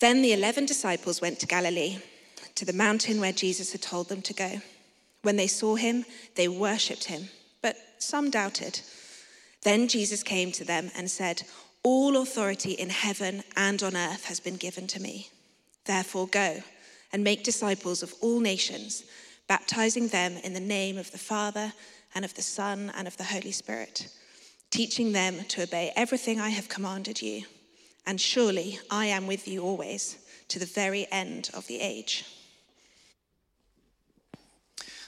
Then the eleven disciples went to Galilee, to the mountain where Jesus had told them to go. When they saw him, they worshipped him, but some doubted. Then Jesus came to them and said, All authority in heaven and on earth has been given to me. Therefore, go and make disciples of all nations, baptizing them in the name of the Father and of the Son and of the Holy Spirit, teaching them to obey everything I have commanded you. And surely I am with you always to the very end of the age.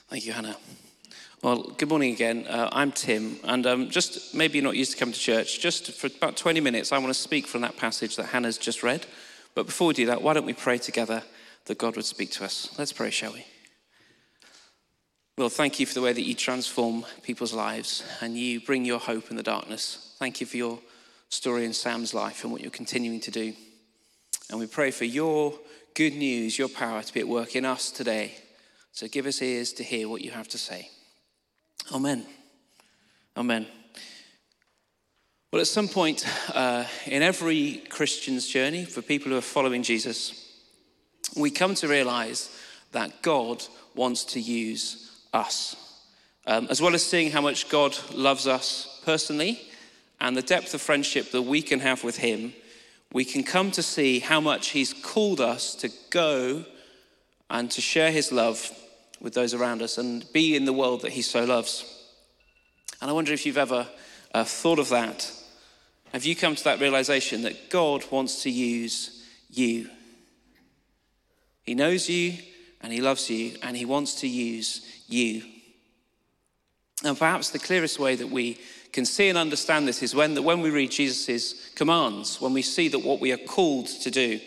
Thank you, Hannah. Well, good morning again. Uh, I'm Tim, and um, just maybe you're not used to coming to church. Just for about 20 minutes, I want to speak from that passage that Hannah's just read. But before we do that, why don't we pray together that God would speak to us? Let's pray, shall we? Well, thank you for the way that you transform people's lives and you bring your hope in the darkness. Thank you for your story in Sam's life and what you're continuing to do. And we pray for your good news, your power to be at work in us today. So give us ears to hear what you have to say. Amen. Amen. Well, at some point uh, in every Christian's journey, for people who are following Jesus, we come to realize that God wants to use us. Um, as well as seeing how much God loves us personally and the depth of friendship that we can have with Him, we can come to see how much He's called us to go and to share His love with those around us and be in the world that He so loves. And I wonder if you've ever uh, thought of that have you come to that realization that God wants to use you? He knows you and He loves you and He wants to use you. And perhaps the clearest way that we can see and understand this is when, when we read Jesus' commands, when we see that what we are called to do.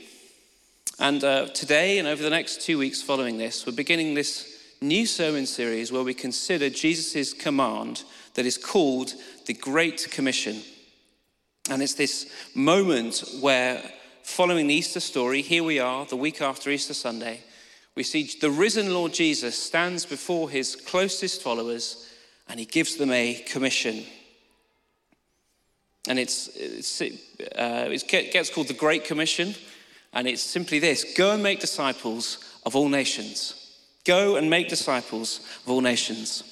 And uh, today and over the next two weeks following this, we're beginning this new sermon series where we consider Jesus' command that is called the Great Commission. And it's this moment where, following the Easter story, here we are, the week after Easter Sunday, we see the risen Lord Jesus stands before his closest followers and he gives them a commission. And it's, it's, uh, it gets called the Great Commission, and it's simply this go and make disciples of all nations. Go and make disciples of all nations.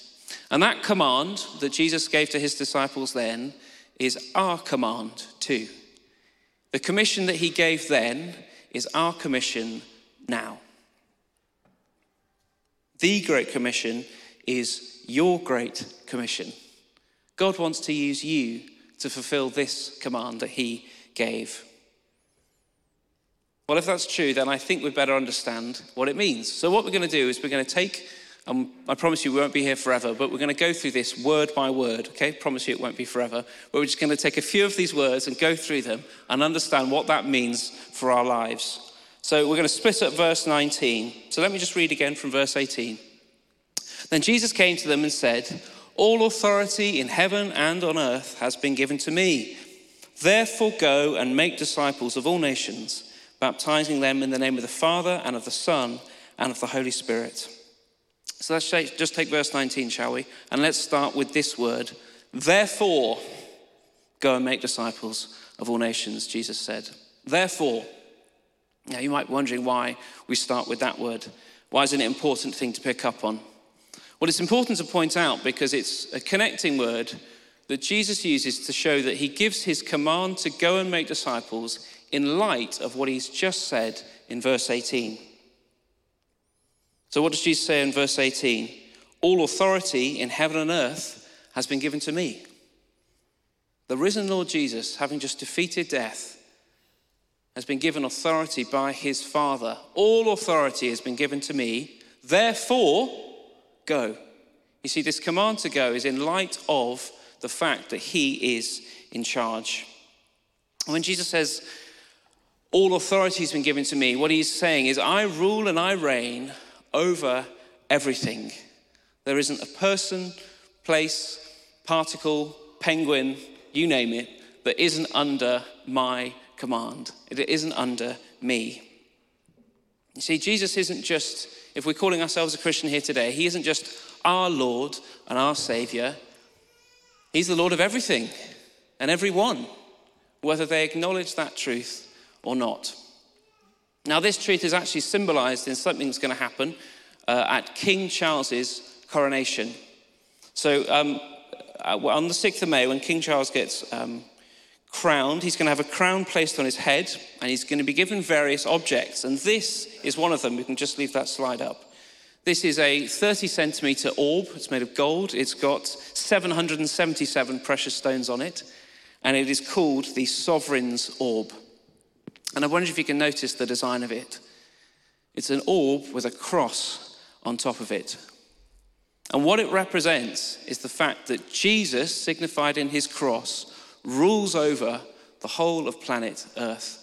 And that command that Jesus gave to his disciples then is our command too. The commission that he gave then is our commission now. The Great Commission is your Great Commission. God wants to use you to fulfill this command that he gave. Well, if that's true, then I think we'd better understand what it means. So, what we're going to do is we're going to take um, I promise you we won't be here forever, but we're going to go through this word by word, okay? Promise you it won't be forever. But we're just going to take a few of these words and go through them and understand what that means for our lives. So we're going to split up verse 19. So let me just read again from verse 18. Then Jesus came to them and said, All authority in heaven and on earth has been given to me. Therefore, go and make disciples of all nations, baptizing them in the name of the Father and of the Son and of the Holy Spirit so let's just take verse 19, shall we? And let's start with this word. Therefore, go and make disciples of all nations, Jesus said. Therefore. Now, you might be wondering why we start with that word. Why is it an important thing to pick up on? Well, it's important to point out because it's a connecting word that Jesus uses to show that he gives his command to go and make disciples in light of what he's just said in verse 18. So, what does Jesus say in verse 18? All authority in heaven and earth has been given to me. The risen Lord Jesus, having just defeated death, has been given authority by his Father. All authority has been given to me. Therefore, go. You see, this command to go is in light of the fact that he is in charge. When Jesus says, All authority has been given to me, what he's saying is, I rule and I reign over everything. There isn't a person, place, particle, penguin, you name it, that isn't under my command. It isn't under me. You see, Jesus isn't just, if we're calling ourselves a Christian here today, he isn't just our Lord and our Savior. He's the Lord of everything and everyone, whether they acknowledge that truth or not. Now, this truth is actually symbolized in something that's going to happen uh, at King Charles's coronation. So, um, uh, on the 6th of May, when King Charles gets um, crowned, he's going to have a crown placed on his head and he's going to be given various objects. And this is one of them. We can just leave that slide up. This is a 30 centimeter orb. It's made of gold. It's got 777 precious stones on it. And it is called the Sovereign's Orb. And I wonder if you can notice the design of it. It's an orb with a cross on top of it. And what it represents is the fact that Jesus, signified in his cross, rules over the whole of planet Earth.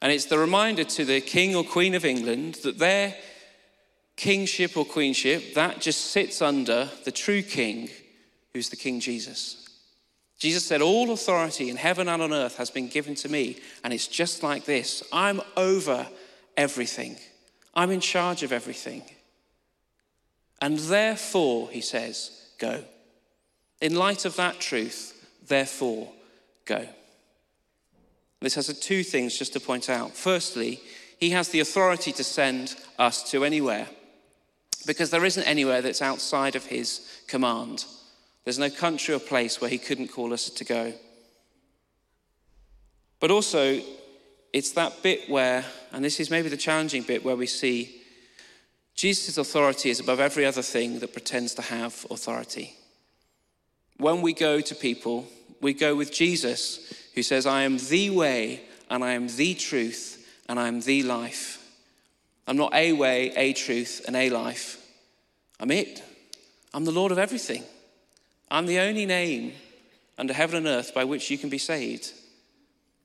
And it's the reminder to the King or Queen of England that their kingship or queenship, that just sits under the true King, who's the King Jesus. Jesus said, All authority in heaven and on earth has been given to me. And it's just like this I'm over everything, I'm in charge of everything. And therefore, he says, go. In light of that truth, therefore, go. This has two things just to point out. Firstly, he has the authority to send us to anywhere because there isn't anywhere that's outside of his command. There's no country or place where he couldn't call us to go. But also, it's that bit where, and this is maybe the challenging bit, where we see Jesus' authority is above every other thing that pretends to have authority. When we go to people, we go with Jesus, who says, I am the way, and I am the truth, and I am the life. I'm not a way, a truth, and a life. I'm it. I'm the Lord of everything. I'm the only name under heaven and earth by which you can be saved.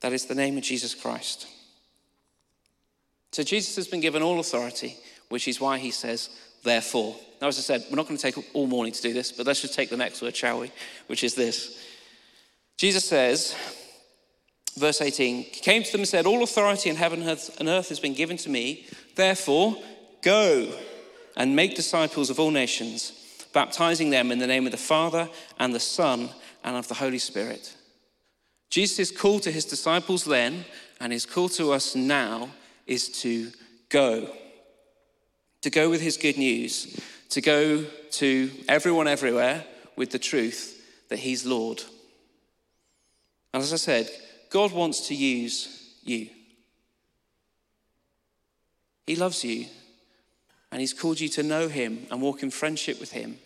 That is the name of Jesus Christ. So Jesus has been given all authority, which is why he says, therefore. Now, as I said, we're not going to take all morning to do this, but let's just take the next word, shall we? Which is this. Jesus says, verse 18, came to them and said, All authority in heaven and earth has been given to me. Therefore, go and make disciples of all nations baptizing them in the name of the Father and the Son and of the Holy Spirit. Jesus' call to his disciples then, and his call to us now, is to go. To go with his good news, to go to everyone everywhere with the truth that he's Lord. And as I said, God wants to use you. He loves you and He's called you to know Him and walk in friendship with Him.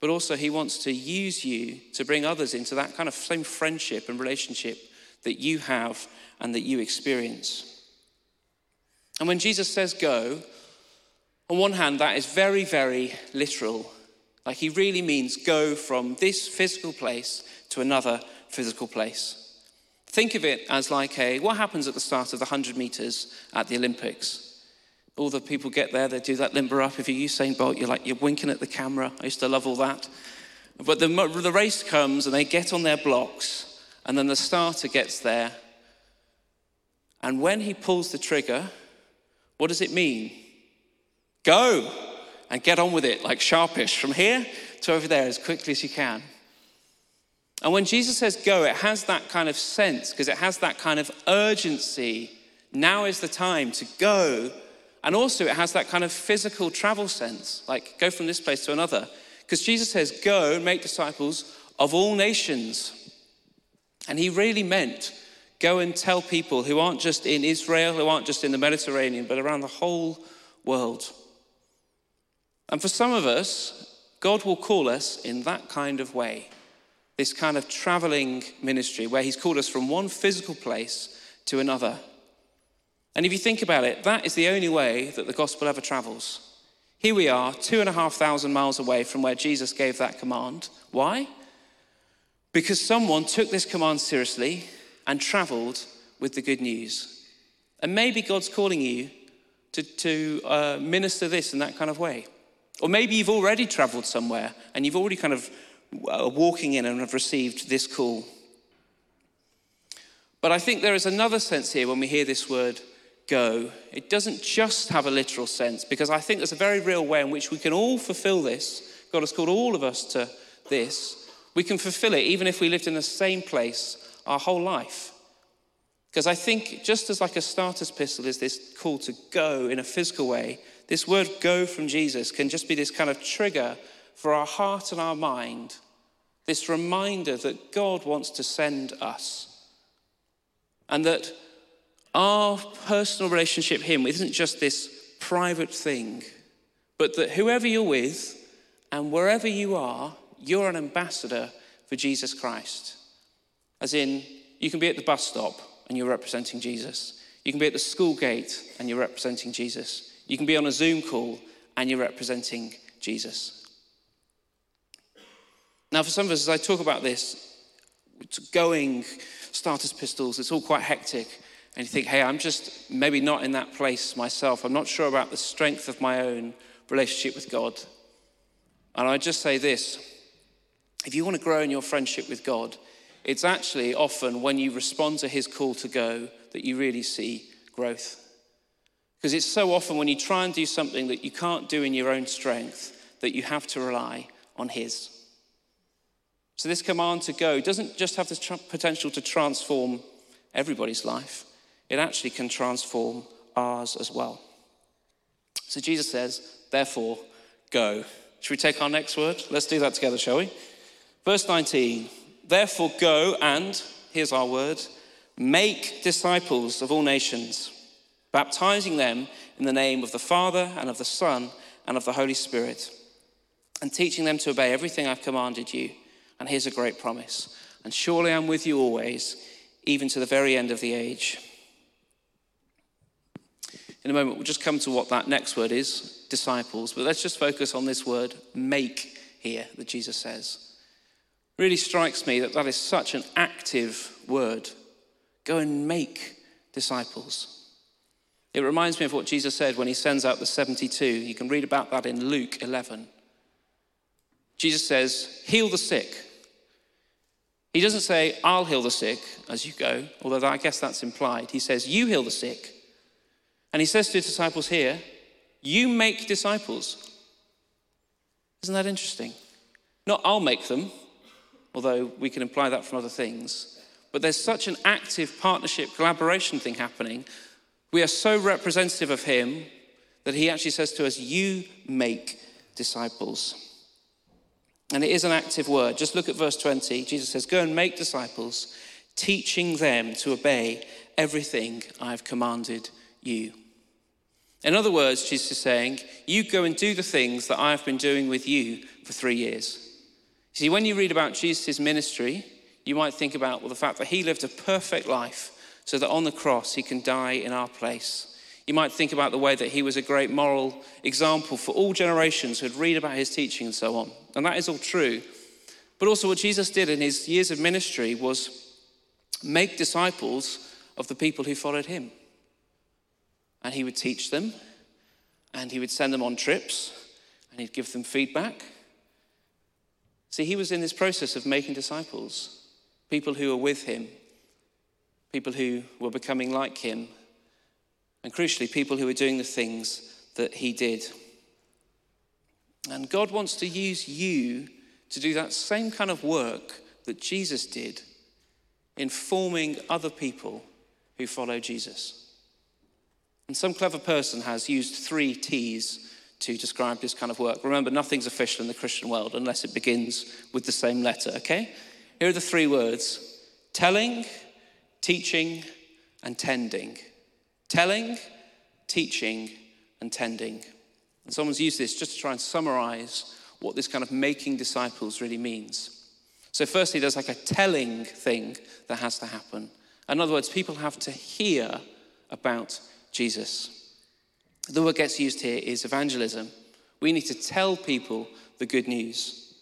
But also, He wants to use you to bring others into that kind of same friendship and relationship that you have and that you experience. And when Jesus says go, on one hand, that is very, very literal. Like he really means go from this physical place to another physical place. Think of it as like a what happens at the start of the 100 meters at the Olympics? all the people get there, they do that limber up. If you're Usain Bolt, you're like, you're winking at the camera. I used to love all that. But the, the race comes and they get on their blocks, and then the starter gets there. And when he pulls the trigger, what does it mean? Go and get on with it, like sharpish, from here to over there as quickly as you can. And when Jesus says go, it has that kind of sense because it has that kind of urgency. Now is the time to go and also, it has that kind of physical travel sense, like go from this place to another. Because Jesus says, Go and make disciples of all nations. And he really meant go and tell people who aren't just in Israel, who aren't just in the Mediterranean, but around the whole world. And for some of us, God will call us in that kind of way this kind of traveling ministry where He's called us from one physical place to another. And if you think about it, that is the only way that the gospel ever travels. Here we are, two and a half thousand miles away from where Jesus gave that command. Why? Because someone took this command seriously and traveled with the good news. And maybe God's calling you to, to uh, minister this in that kind of way. Or maybe you've already traveled somewhere and you've already kind of uh, walking in and have received this call. But I think there is another sense here when we hear this word go, it doesn't just have a literal sense, because I think there's a very real way in which we can all fulfill this. God has called all of us to this. We can fulfill it even if we lived in the same place our whole life. Because I think just as like a starter's pistol is this call to go in a physical way, this word go from Jesus can just be this kind of trigger for our heart and our mind, this reminder that God wants to send us. And that our personal relationship Him isn't just this private thing, but that whoever you're with and wherever you are, you're an ambassador for Jesus Christ. As in, you can be at the bus stop and you're representing Jesus. You can be at the school gate and you're representing Jesus. You can be on a Zoom call and you're representing Jesus. Now, for some of us, as I talk about this, it's going, starters pistols, it's all quite hectic. And you think, hey, I'm just maybe not in that place myself. I'm not sure about the strength of my own relationship with God. And I just say this if you want to grow in your friendship with God, it's actually often when you respond to his call to go that you really see growth. Because it's so often when you try and do something that you can't do in your own strength that you have to rely on his. So, this command to go doesn't just have the potential to transform everybody's life, it actually can transform ours as well. So, Jesus says, therefore, go. Should we take our next word? Let's do that together, shall we? Verse 19 Therefore, go and, here's our word, make disciples of all nations, baptizing them in the name of the Father and of the Son and of the Holy Spirit, and teaching them to obey everything I've commanded you. And here's a great promise. And surely I'm with you always, even to the very end of the age. In a moment, we'll just come to what that next word is disciples. But let's just focus on this word, make, here, that Jesus says really strikes me that that is such an active word. Go and make disciples. It reminds me of what Jesus said when he sends out the 72. You can read about that in Luke 11. Jesus says, Heal the sick. He doesn't say, I'll heal the sick as you go, although I guess that's implied. He says, You heal the sick. And he says to his disciples here, You make disciples. Isn't that interesting? Not I'll make them, although we can imply that from other things. But there's such an active partnership, collaboration thing happening. We are so representative of Him that He actually says to us, You make disciples. And it is an active word. Just look at verse 20. Jesus says, Go and make disciples, teaching them to obey everything I've commanded you. In other words, Jesus is saying, You go and do the things that I've been doing with you for three years. See, when you read about Jesus' ministry, you might think about well, the fact that he lived a perfect life so that on the cross he can die in our place. You might think about the way that he was a great moral example for all generations who'd read about his teaching and so on. And that is all true. But also, what Jesus did in his years of ministry was make disciples of the people who followed him. And he would teach them, and he would send them on trips, and he'd give them feedback, See, he was in this process of making disciples, people who were with him, people who were becoming like him, and crucially, people who are doing the things that he did. And God wants to use you to do that same kind of work that Jesus did in forming other people who follow Jesus. And some clever person has used three T's to describe this kind of work. Remember, nothing's official in the Christian world unless it begins with the same letter, okay? Here are the three words telling, teaching, and tending. Telling, teaching, and tending. And someone's used this just to try and summarize what this kind of making disciples really means. So, firstly, there's like a telling thing that has to happen. In other words, people have to hear about Jesus. The word gets used here is evangelism. We need to tell people the good news.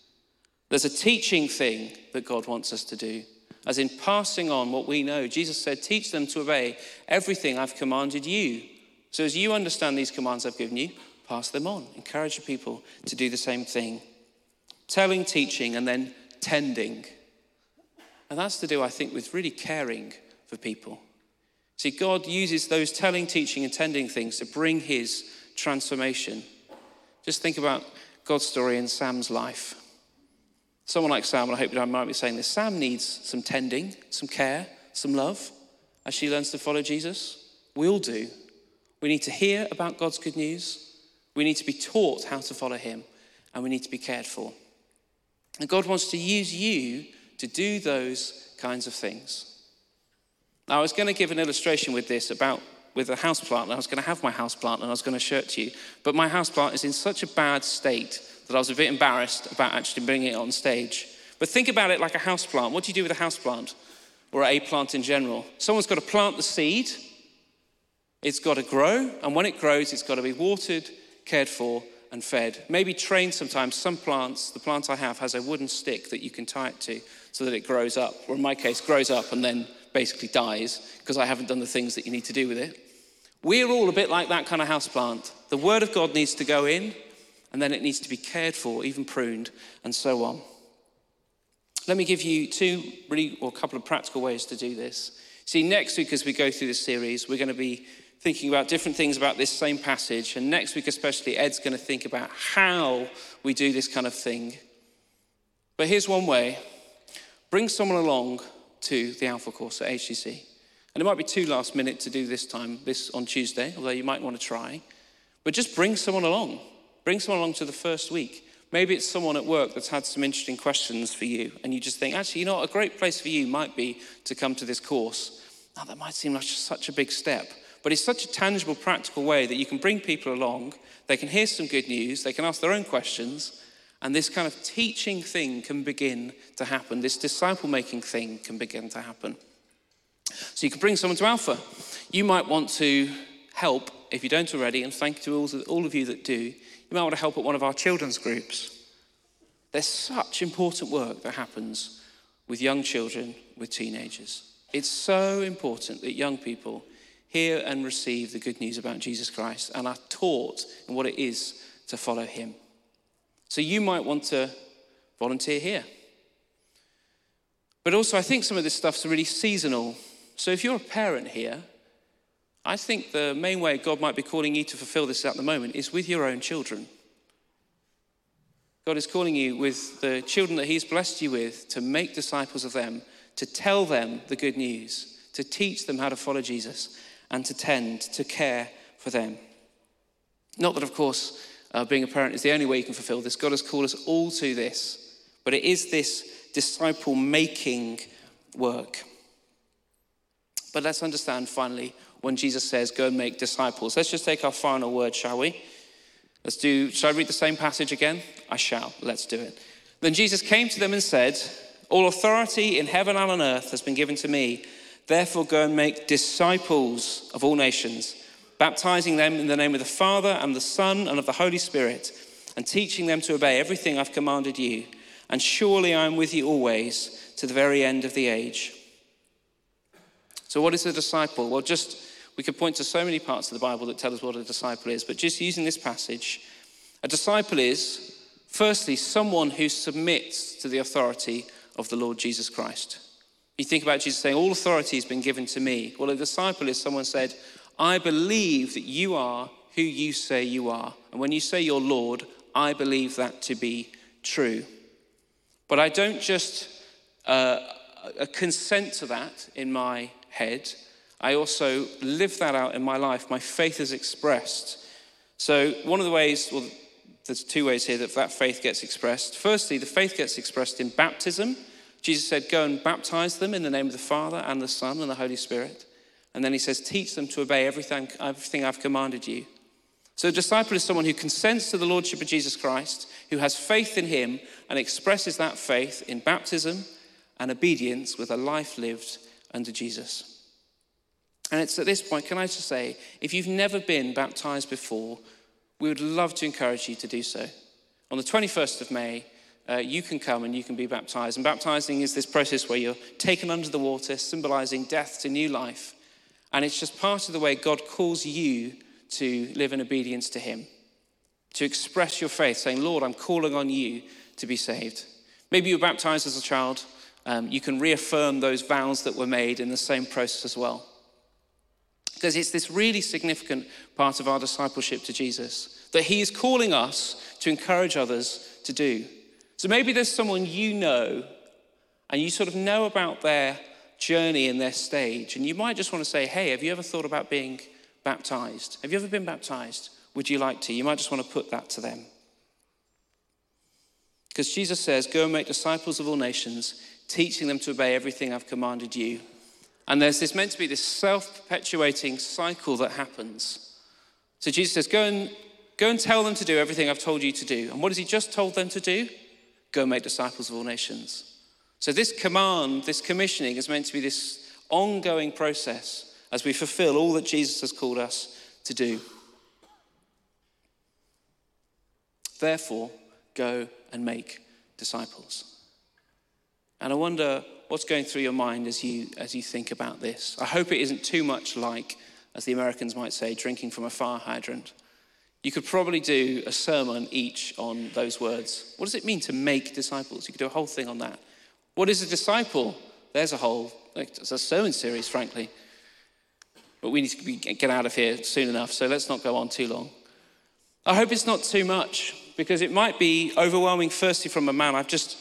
There's a teaching thing that God wants us to do, as in passing on what we know. Jesus said, Teach them to obey everything I've commanded you. So as you understand these commands I've given you, pass them on. Encourage people to do the same thing. Telling, teaching, and then tending. And that's to do, I think, with really caring for people. See, God uses those telling, teaching, and tending things to bring his transformation. Just think about God's story in Sam's life. Someone like Sam, and I hope you don't mind me saying this, Sam needs some tending, some care, some love. as she learns to follow Jesus? We all do. We need to hear about God's good news. We need to be taught how to follow Him, and we need to be cared for. And God wants to use you to do those kinds of things. Now, I was going to give an illustration with this about with a house plant. I was going to have my house plant and I was going to show it to you. But my house plant is in such a bad state that I was a bit embarrassed about actually bringing it on stage. But think about it like a house plant. What do you do with a house plant or a plant in general? Someone's got to plant the seed, it's got to grow, and when it grows, it's got to be watered, cared for, and fed. Maybe trained sometimes. Some plants, the plant I have, has a wooden stick that you can tie it to so that it grows up, or in my case, grows up and then basically dies because I haven't done the things that you need to do with it. We're all a bit like that kind of house plant. The Word of God needs to go in, and then it needs to be cared for, even pruned, and so on. Let me give you two, really, or a couple of practical ways to do this. See, next week, as we go through this series, we're going to be thinking about different things about this same passage. And next week, especially, Ed's going to think about how we do this kind of thing. But here's one way bring someone along to the Alpha course at HCC. And it might be too last minute to do this time, this on Tuesday, although you might want to try. But just bring someone along. Bring someone along to the first week. Maybe it's someone at work that's had some interesting questions for you, and you just think, actually, you know what, a great place for you might be to come to this course. Now, that might seem like such a big step, but it's such a tangible, practical way that you can bring people along, they can hear some good news, they can ask their own questions, and this kind of teaching thing can begin to happen. This disciple making thing can begin to happen. So you can bring someone to Alpha. You might want to help, if you don't already, and thank you to all of you that do, you might want to help at one of our children's groups. There's such important work that happens with young children, with teenagers. It's so important that young people hear and receive the good news about Jesus Christ and are taught in what it is to follow him. So you might want to volunteer here. But also, I think some of this stuff's really seasonal. So if you're a parent here, I think the main way God might be calling you to fulfill this at the moment is with your own children. God is calling you with the children that He's blessed you with to make disciples of them, to tell them the good news, to teach them how to follow Jesus and to tend, to care for them. Not that, of course, uh, being a parent is the only way you can fulfill this. God has called us all to this, but it is this disciple making work. But let's understand finally when Jesus says, Go and make disciples. Let's just take our final word, shall we? Let's do, shall I read the same passage again? I shall. Let's do it. Then Jesus came to them and said, All authority in heaven and on earth has been given to me. Therefore, go and make disciples of all nations, baptizing them in the name of the Father and the Son and of the Holy Spirit, and teaching them to obey everything I've commanded you. And surely I am with you always to the very end of the age. So, what is a disciple? Well, just we could point to so many parts of the Bible that tell us what a disciple is, but just using this passage, a disciple is, firstly, someone who submits to the authority of the Lord Jesus Christ. You think about Jesus saying, All authority has been given to me. Well, a disciple is someone said, I believe that you are who you say you are. And when you say you're Lord, I believe that to be true. But I don't just uh, consent to that in my head, I also live that out in my life. My faith is expressed. So, one of the ways, well, there's two ways here that that faith gets expressed. Firstly, the faith gets expressed in baptism. Jesus said, Go and baptize them in the name of the Father and the Son and the Holy Spirit. And then he says, Teach them to obey everything, everything I've commanded you. So, a disciple is someone who consents to the Lordship of Jesus Christ, who has faith in him, and expresses that faith in baptism and obedience with a life lived under Jesus. And it's at this point, can I just say, if you've never been baptized before, we would love to encourage you to do so. On the 21st of May, uh, you can come and you can be baptized. And baptizing is this process where you're taken under the water, symbolizing death to new life. And it's just part of the way God calls you to live in obedience to Him, to express your faith, saying, Lord, I'm calling on you to be saved. Maybe you were baptized as a child. Um, you can reaffirm those vows that were made in the same process as well. Because it's this really significant part of our discipleship to Jesus that He is calling us to encourage others to do. So maybe there's someone you know and you sort of know about their journey in their stage. And you might just want to say, hey, have you ever thought about being baptized? Have you ever been baptized? Would you like to? You might just want to put that to them. Because Jesus says, Go and make disciples of all nations, teaching them to obey everything I've commanded you. And there's this meant to be this self perpetuating cycle that happens. So Jesus says, Go and, go and tell them to do everything I've told you to do. And what has he just told them to do? Go make disciples of all nations. So, this command, this commissioning, is meant to be this ongoing process as we fulfill all that Jesus has called us to do. Therefore, go and make disciples. And I wonder what's going through your mind as you, as you think about this. I hope it isn't too much like, as the Americans might say, drinking from a fire hydrant. You could probably do a sermon each on those words. What does it mean to make disciples? You could do a whole thing on that. What is a disciple? There's a whole, it's a sermon series, frankly. But we need to get out of here soon enough, so let's not go on too long. I hope it's not too much because it might be overwhelming, firstly, from a man. I've just,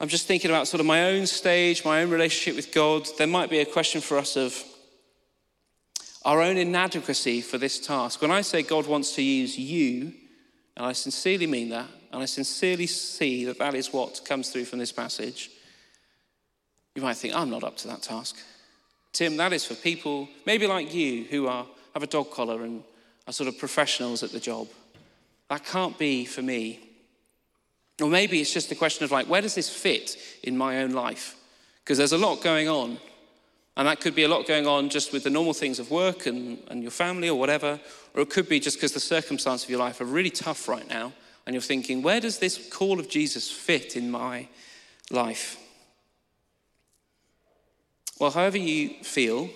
I'm just thinking about sort of my own stage, my own relationship with God. There might be a question for us of our own inadequacy for this task. When I say God wants to use you, and I sincerely mean that, and I sincerely see that that is what comes through from this passage, you might think, I'm not up to that task. Tim, that is for people maybe like you who are, have a dog collar and are sort of professionals at the job. That can't be for me. Or maybe it's just a question of like, where does this fit in my own life? Because there's a lot going on. And that could be a lot going on just with the normal things of work and, and your family or whatever. Or it could be just because the circumstances of your life are really tough right now and you're thinking, where does this call of Jesus fit in my life? Well, however you feel,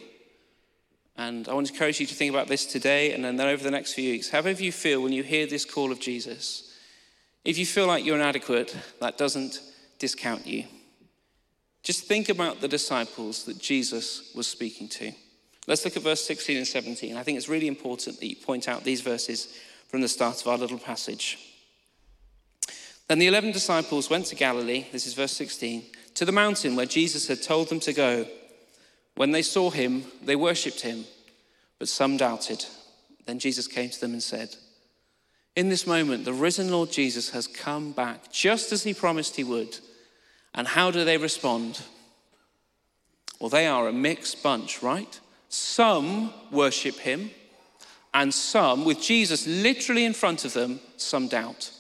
and I want to encourage you to think about this today and then over the next few weeks, however you feel when you hear this call of Jesus, if you feel like you're inadequate, that doesn't discount you. Just think about the disciples that Jesus was speaking to. Let's look at verse 16 and 17. I think it's really important that you point out these verses from the start of our little passage. Then the 11 disciples went to Galilee, this is verse 16, to the mountain where Jesus had told them to go. When they saw him, they worshipped him, but some doubted. Then Jesus came to them and said, In this moment, the risen Lord Jesus has come back just as he promised he would. And how do they respond? Well, they are a mixed bunch, right? Some worship him, and some, with Jesus literally in front of them, some doubt.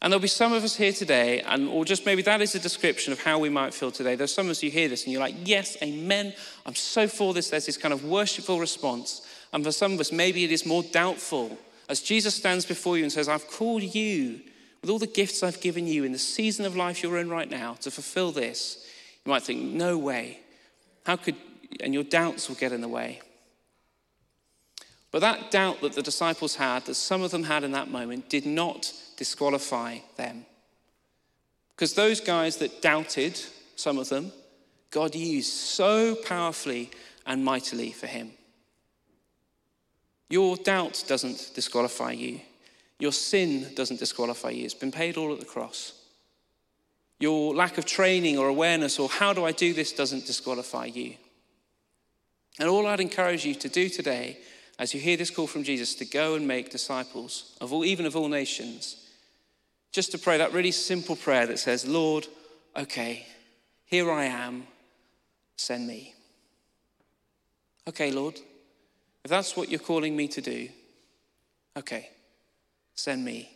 And there'll be some of us here today, and or just maybe that is a description of how we might feel today. There's some of us who hear this and you're like, yes, amen. I'm so for this. There's this kind of worshipful response. And for some of us, maybe it is more doubtful. As Jesus stands before you and says, I've called you with all the gifts I've given you in the season of life you're in right now to fulfill this. You might think, no way. How could, and your doubts will get in the way. But that doubt that the disciples had, that some of them had in that moment, did not disqualify them. Because those guys that doubted, some of them, God used so powerfully and mightily for him. Your doubt doesn't disqualify you. Your sin doesn't disqualify you. It's been paid all at the cross. Your lack of training or awareness or how do I do this doesn't disqualify you. And all I'd encourage you to do today, as you hear this call from Jesus, to go and make disciples of all, even of all nations, just to pray that really simple prayer that says, Lord, okay, here I am, send me. Okay, Lord, if that's what you're calling me to do, okay, send me.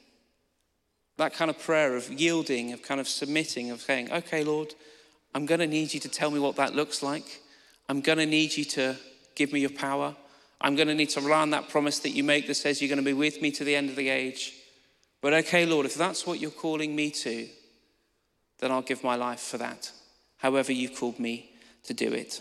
That kind of prayer of yielding, of kind of submitting, of saying, okay, Lord, I'm going to need you to tell me what that looks like. I'm going to need you to give me your power. I'm going to need to rely on that promise that you make that says you're going to be with me to the end of the age. But okay, Lord, if that's what you're calling me to, then I'll give my life for that, however you've called me to do it.